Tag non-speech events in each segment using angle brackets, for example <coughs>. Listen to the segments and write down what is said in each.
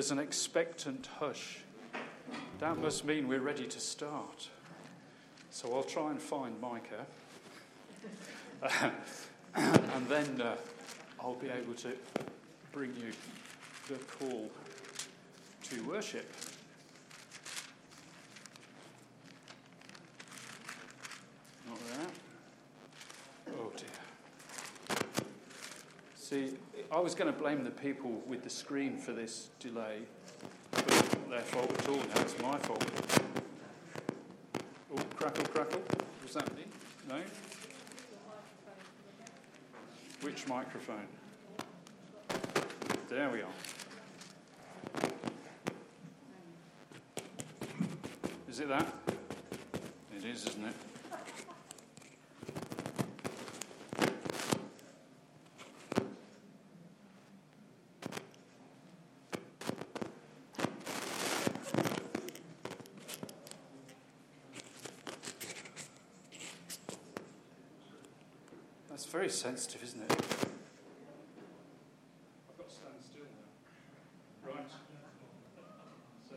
as an expectant hush. That must mean we're ready to start. So I'll try and find Micah. <laughs> and then uh, I'll be able to bring you the call to worship. Not there. Oh dear. See, I was going to blame the people with the screen for this delay, but it's not their fault at all now, it's my fault. Oh, crackle, crackle. Was that me? No? Which microphone? There we are. Is it that? It is, isn't it? Very sensitive, isn't it? I've got to stand still now. Right. So,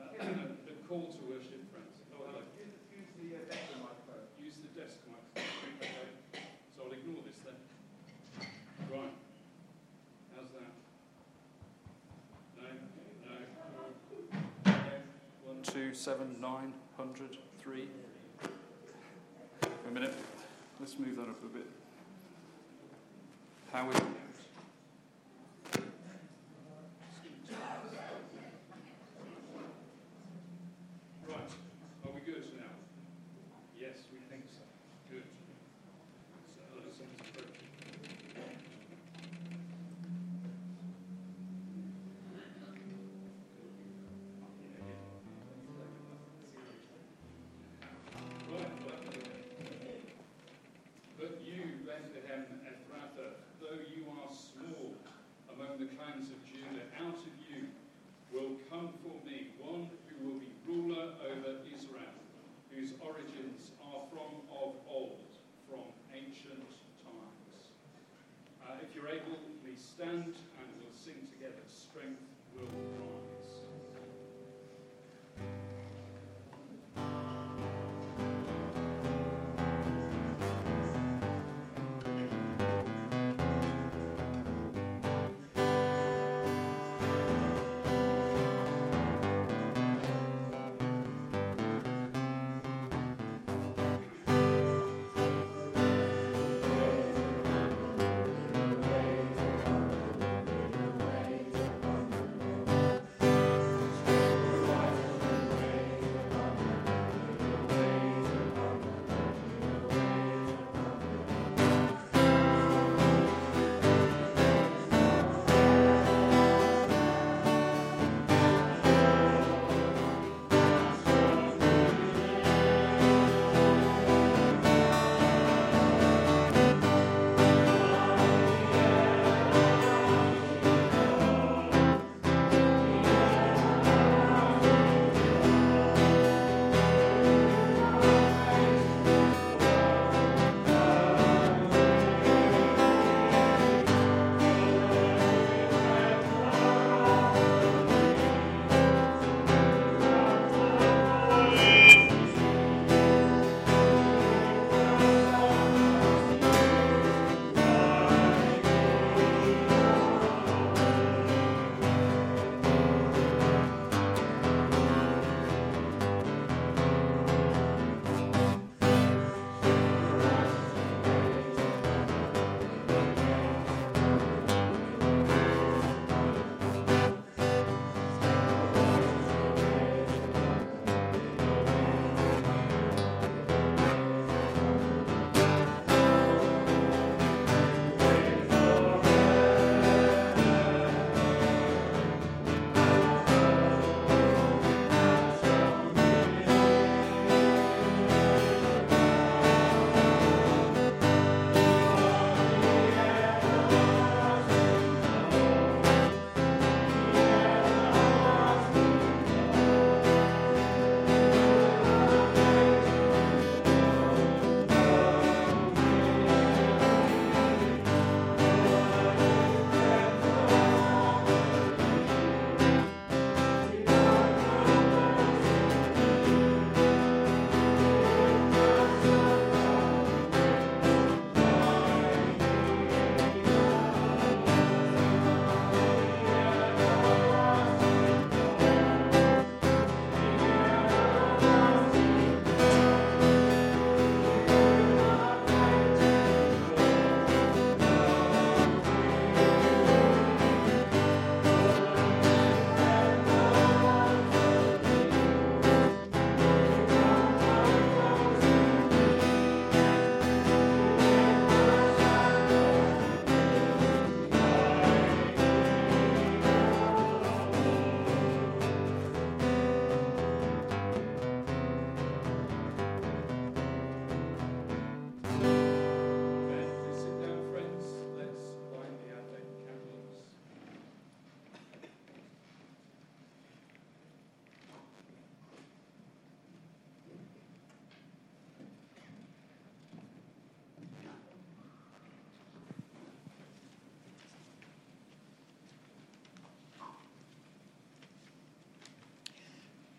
uh, <coughs> the call to worship, friends. Oh, hello. Use the uh, desk microphone. Use the desk microphone. Okay. So I'll ignore this then. Right. How's that? No? No? One, two, seven, nine, hundred, three. A minute. Let's move that up a bit. How is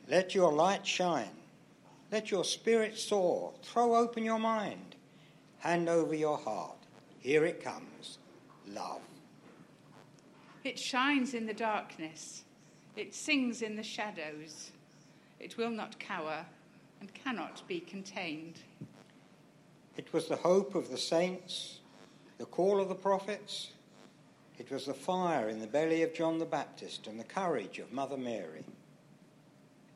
Let your light shine. Let your spirit soar. Throw open your mind. Hand over your heart. Here it comes. Love. It shines in the darkness. It sings in the shadows. It will not cower and cannot be contained. It was the hope of the saints, the call of the prophets. It was the fire in the belly of John the Baptist and the courage of Mother Mary.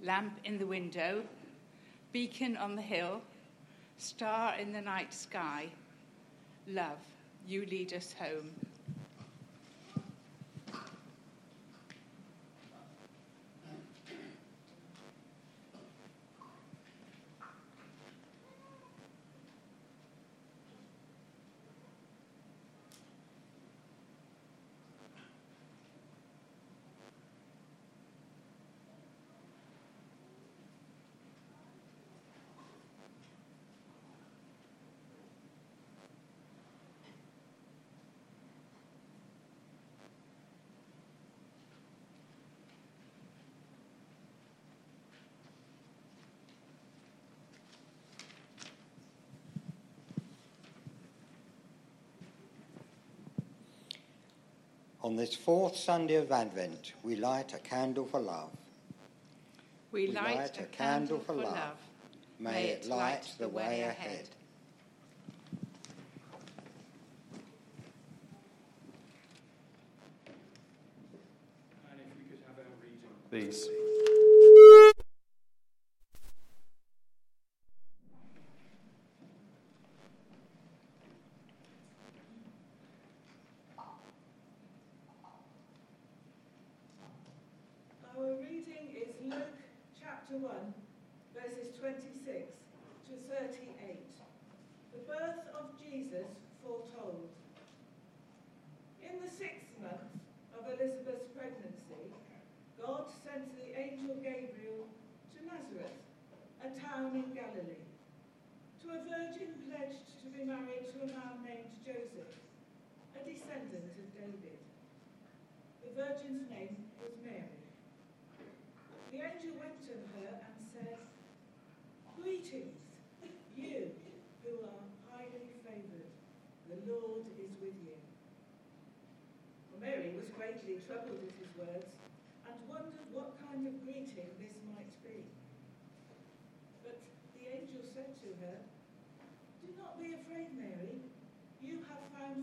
Lamp in the window, beacon on the hill, star in the night sky. Love, you lead us home. On this fourth Sunday of Advent, we light a candle for love. We, light, a candle for love. May it light the way ahead. And if we could have our reading, please. Our reading is Luke chapter 1, verses 26 to 38. The birth of Jesus foretold. In the sixth month of Elizabeth's pregnancy, God sent the angel Gabriel to Nazareth, a town in Galilee, to a virgin pledged to be married to a man named Joseph, a descendant of David. The virgin's name was Mary. The angel went to her and said, Greetings, you who are highly favoured. The Lord is with you. Mary was greatly troubled at his words and wondered what kind of greeting this might be. But the angel said to her, Do not be afraid, Mary. You have found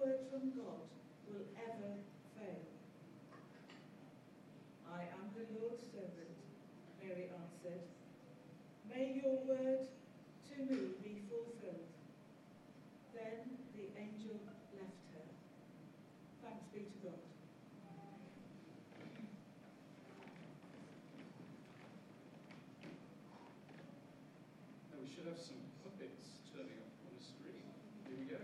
word from God will ever fail. I am the Lord's servant, Mary answered. May your word to me be fulfilled. Then the angel left her. Thanks be to God. We should have some puppets turning up on the screen. Here we go.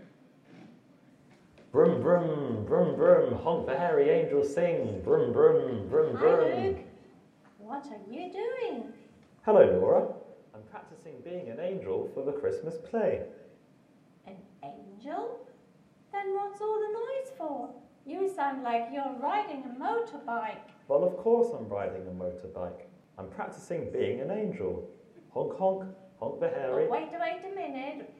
Brum brum brum brum, honk the hairy angel sing. Brum brum brum Hi. Luke. What are you doing? Hello, Laura. I'm practicing being an angel for the Christmas play. An angel? Then what's all the noise for? You sound like you're riding a motorbike. Well, of course I'm riding a motorbike. I'm practicing being an angel. Honk honk, honk the hairy. But wait, wait a minute.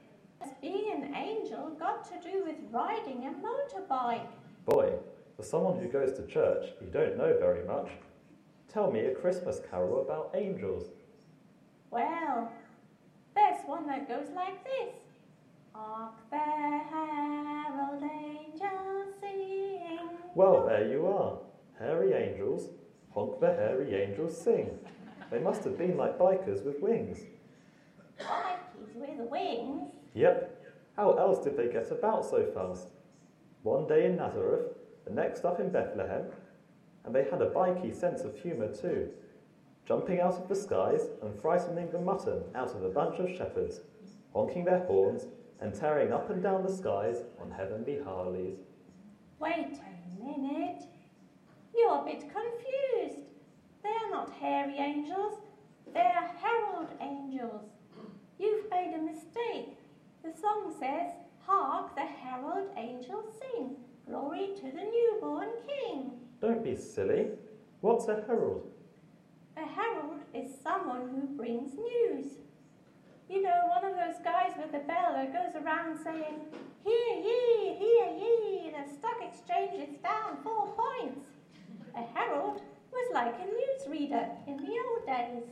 Being an angel got to do with riding a motorbike? Boy, for someone who goes to church, you don't know very much. tell me a Christmas carol about angels. Well, there's one that goes like this. Hark the herald angels sing. Well, there you are. Hairy angels, honk the hairy angels sing. They must have been like bikers with wings. Bikes with wings. Yep. How else did they get about so fast? One day in Nazareth, the next up in Bethlehem, and they had a bikey sense of humour too, jumping out of the skies and frightening the mutton out of a bunch of shepherds, honking their horns and tearing up and down the skies on heavenly Harleys. Wait a minute. You're a bit confused. They're not hairy angels, they're herald angels. You've made a mistake. The song says, Hark the herald angels sing, glory to the newborn king. Don't be silly. What's a herald? A herald is someone who brings news. You know, one of those guys with a bell that goes around saying, Hear ye, hear ye, the stock exchange is down four points. A herald was like a newsreader in the old days.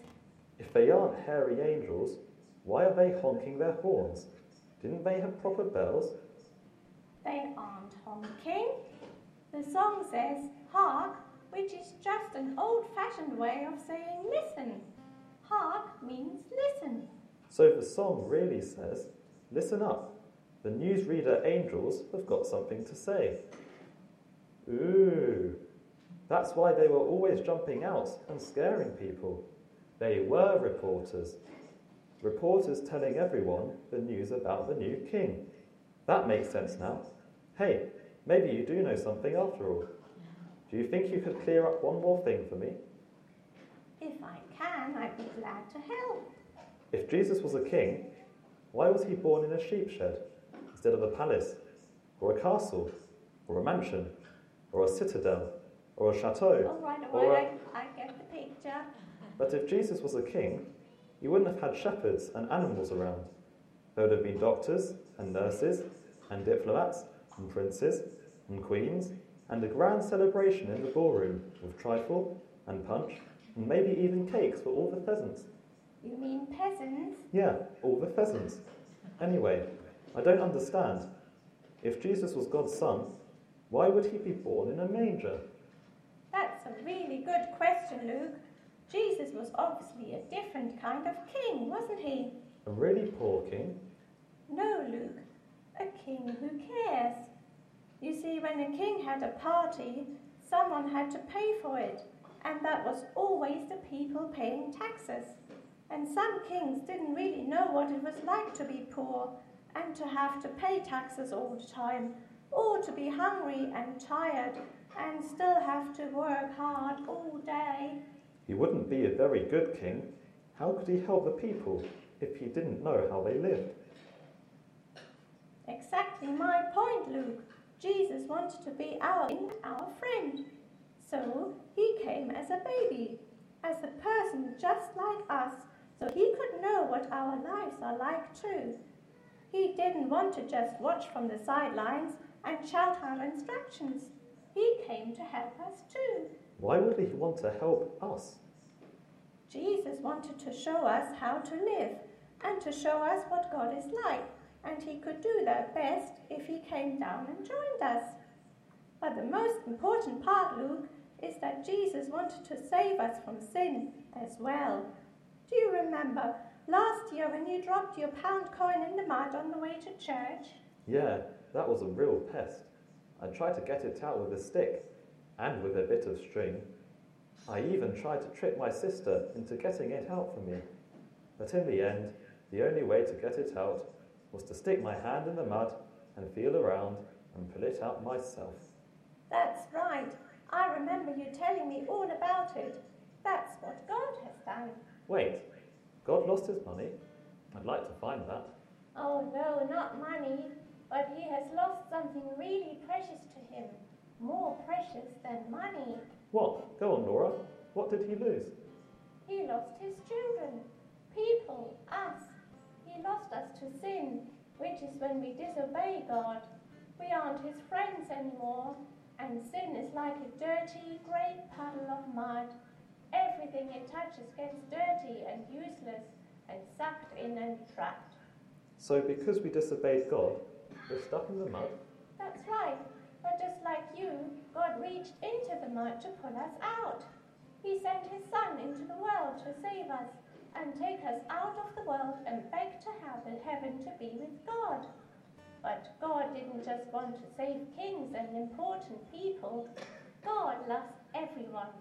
If they aren't hairy angels, why are they honking their horns? Didn't they have proper bells? They aren't honking. The song says hark, which is just an old fashioned way of saying listen. Hark means listen. So the song really says, Listen up, the newsreader angels have got something to say. Ooh, that's why they were always jumping out and scaring people. They were reporters. Reporters telling everyone the news about the new king. That makes sense now. Hey, maybe you do know something after all. Do you think you could clear up one more thing for me? If I can, I'd be glad to help. If Jesus was a king, why was he born in a sheep shed instead of a palace, or a castle, or a mansion, or a citadel, or a chateau? All right, all right, I, I get the picture. But if Jesus was a king, he wouldn't have had shepherds and animals around. There would have been doctors and nurses and diplomats and princes and queens and a grand celebration in the ballroom with trifle and punch and maybe even cakes for all the pheasants. You mean peasants? Yeah, all the pheasants. Anyway, I don't understand. If Jesus was God's son, why would he be born in a manger? That's a really good question, Luke. Jesus was obviously a different kind of king, wasn't he? A really poor king? No, Luke. A king who cares. You see, when a king had a party, someone had to pay for it, and that was always the people paying taxes. And some kings didn't really know what it was like to be poor and to have to pay taxes all the time, or to be hungry and tired and still have to work hard all day. He wouldn't be a very good king. How could he help the people if he didn't know how they lived? Exactly my point, Luke. Jesus wanted to be our our friend. So he came as a baby, as a person just like us, so he could know what our lives are like too. He didn't want to just watch from the sidelines and shout our instructions. He came to help us too. Why would he want to help us? Jesus wanted to show us how to live and to show us what God is like, and he could do that best if he came down and joined us. But the most important part, Luke, is that Jesus wanted to save us from sin as well. Do you remember last year when you dropped your pound coin in the mud on the way to church? Yeah, that was a real pest. I tried to get it out with a stick and with a bit of string. I even tried to trick my sister into getting it out for me. But in the end, the only way to get it out was to stick my hand in the mud and feel around and pull it out myself. That's right. I remember you telling me all about it. That's what God has done. Wait, God lost his money? I'd like to find that. Oh no, not money, but he has lost something really precious to him. More precious than money. What? Go on, Laura. What did he lose? He lost his children, people, us. He lost us to sin, which is when we disobey God. We aren't his friends anymore, and sin is like a dirty, great puddle of mud. everything it touches gets dirty and useless and sucked in and trapped. So, because we disobeyed God, we're stuck in the mud. That's right. But just like you, God reached into the mud to pull us out. He sent his Son into the world to save us and take us out of the world and back to heaven to be with God. But God didn't just want to save kings and important people. God loves everyone.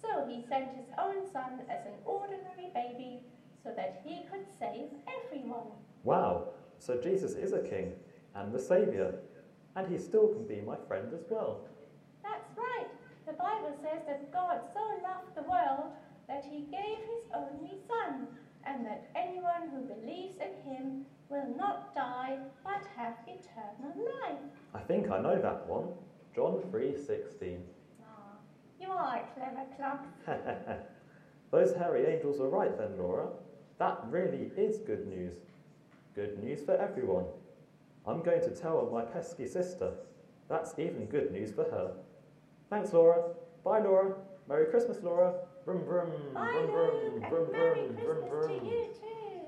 So he sent his own son as an ordinary baby so that he could save everyone. Wow, so Jesus is a king and the Saviour, and he still can be my friend as well. That's right. The Bible says that God so loved the world that he gave his only Son, and that anyone who believes in him will not die but have eternal life. I think I know that one. John 3:16. Ah, you are a clever clock. <laughs> Those hairy angels are right then, Laura. That really is good news. Good news for everyone. I'm going to tell my pesky sister. That's even good news for her. Thanks, Laura. Bye, Laura. Merry Christmas, Laura. Vroom, vroom, Bye, vroom, vroom, vroom, and Merry vroom, vroom, Christmas vroom. to you too.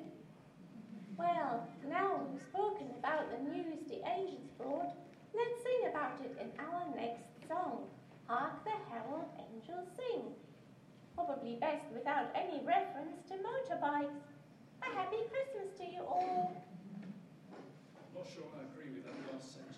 Well, now we've spoken about the news the angels brought, let's sing about it in our next song. Hark the herald angels sing. Probably best without any reference to motorbikes. A happy Christmas to you all. Not sure I agree with that last sentiment,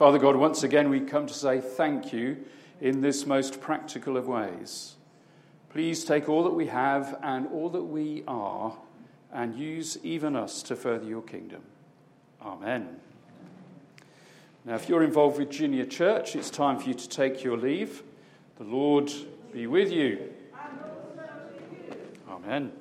Father God, once again we come to say thank you in this most practical of ways. Please take all that we have and all that we are and use even us to further your kingdom. Amen. Now, if you're involved with Junior Church, it's time for you to take your leave. The Lord be with you. Amen.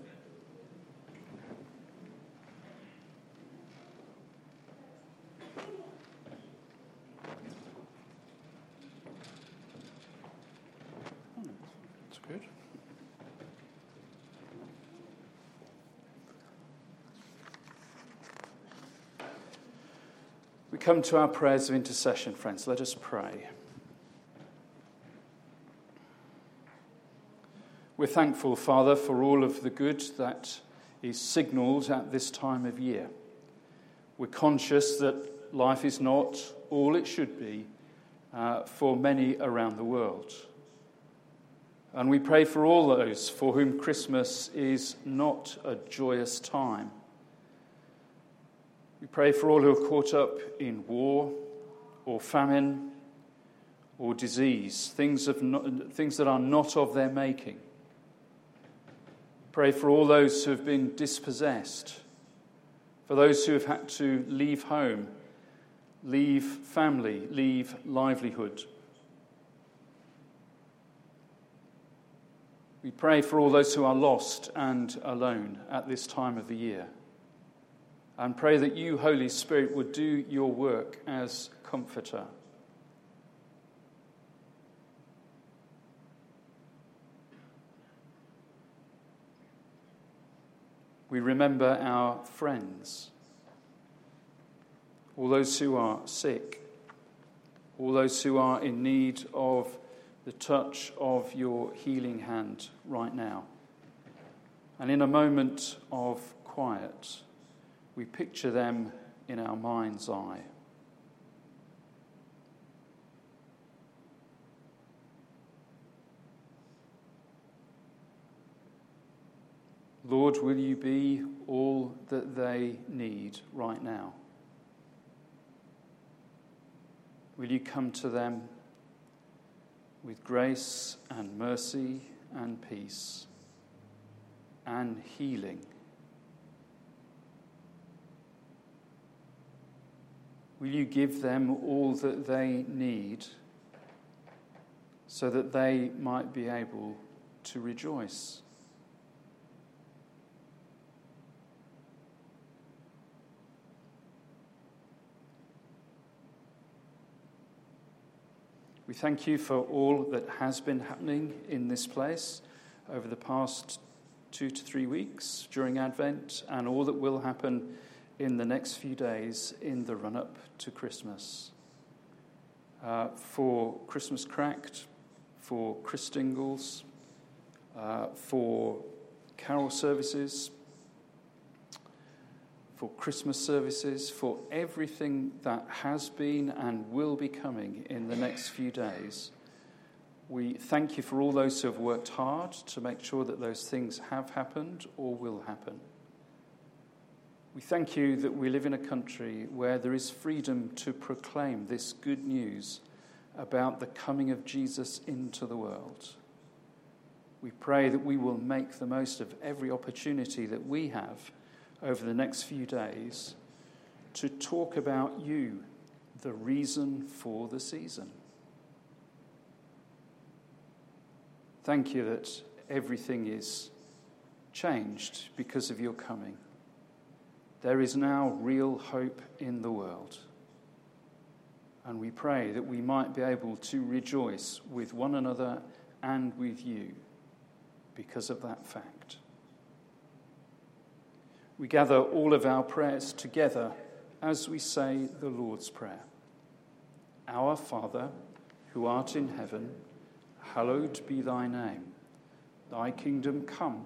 Come to our prayers of intercession, friends. Let us pray. We're thankful, Father, for all of the good that is signalled at this time of year. We're conscious that life is not all it should be uh, for many around the world. And we pray for all those for whom Christmas is not a joyous time. We pray for all who are caught up in war or famine or disease, things, not, things that are not of their making. Pray for all those who have been dispossessed, for those who have had to leave home, leave family, leave livelihood. We pray for all those who are lost and alone at this time of the year. And pray that you, Holy Spirit, would do your work as comforter. We remember our friends, all those who are sick, all those who are in need of the touch of your healing hand right now. And in a moment of quiet, we picture them in our mind's eye. Lord, will you be all that they need right now? Will you come to them with grace and mercy and peace and healing? Will you give them all that they need so that they might be able to rejoice? We thank you for all that has been happening in this place over the past two to three weeks during Advent and all that will happen in the next few days in the run up to Christmas. Uh, for Christmas Cracked, for Christingles, uh, for carol services, for Christmas services, for everything that has been and will be coming in the next few days. We thank you for all those who have worked hard to make sure that those things have happened or will happen. We thank you that we live in a country where there is freedom to proclaim this good news about the coming of Jesus into the world. We pray that we will make the most of every opportunity that we have over the next few days to talk about you, the reason for the season. Thank you that everything is changed because of your coming. There is now real hope in the world. And we pray that we might be able to rejoice with one another and with you because of that fact we gather all of our prayers together as we say the Lord's Prayer. Our Father, who art in heaven, hallowed be thy name. Thy kingdom come,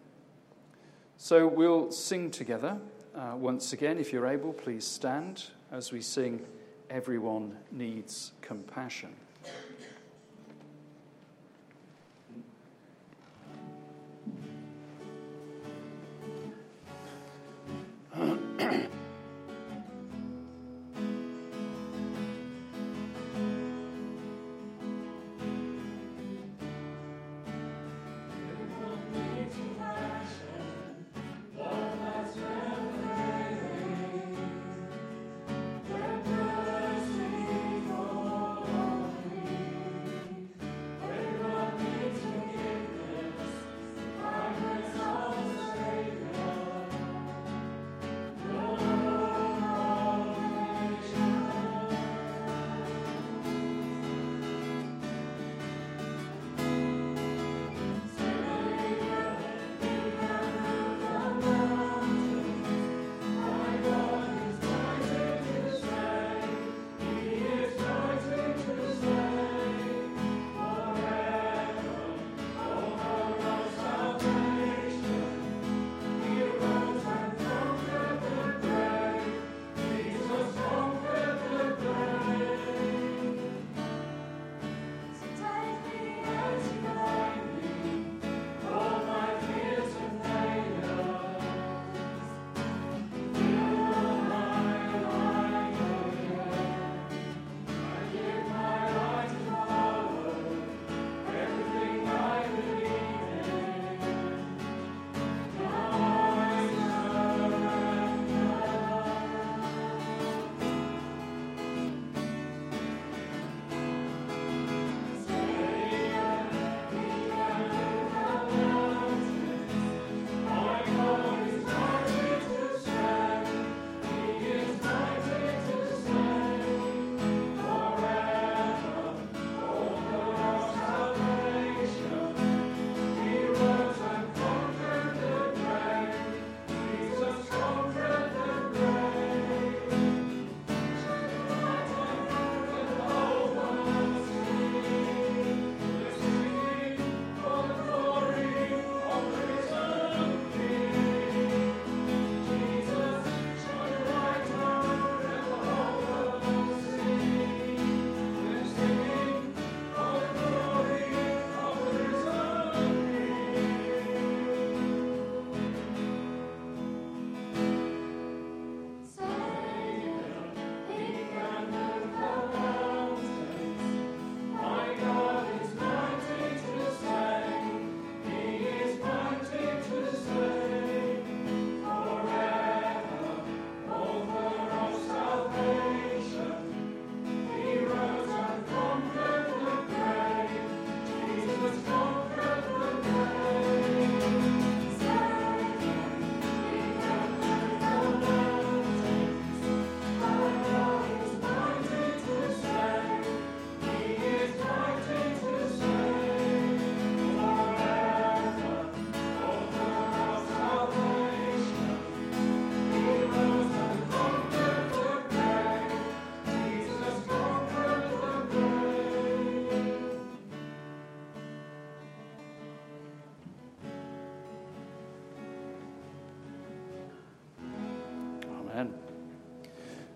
So we'll sing together. Uh, once again, if you're able, please stand as we sing Everyone Needs Compassion.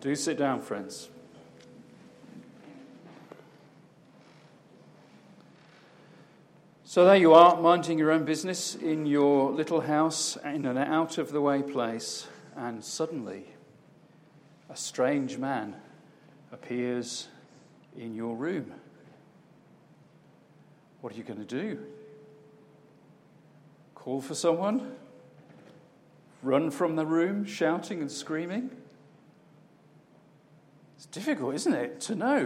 Do sit down, friends. So there you are, minding your own business in your little house in an out of the way place, and suddenly a strange man appears in your room. What are you going to do? Call for someone? Run from the room shouting and screaming? It's difficult, isn't it, to know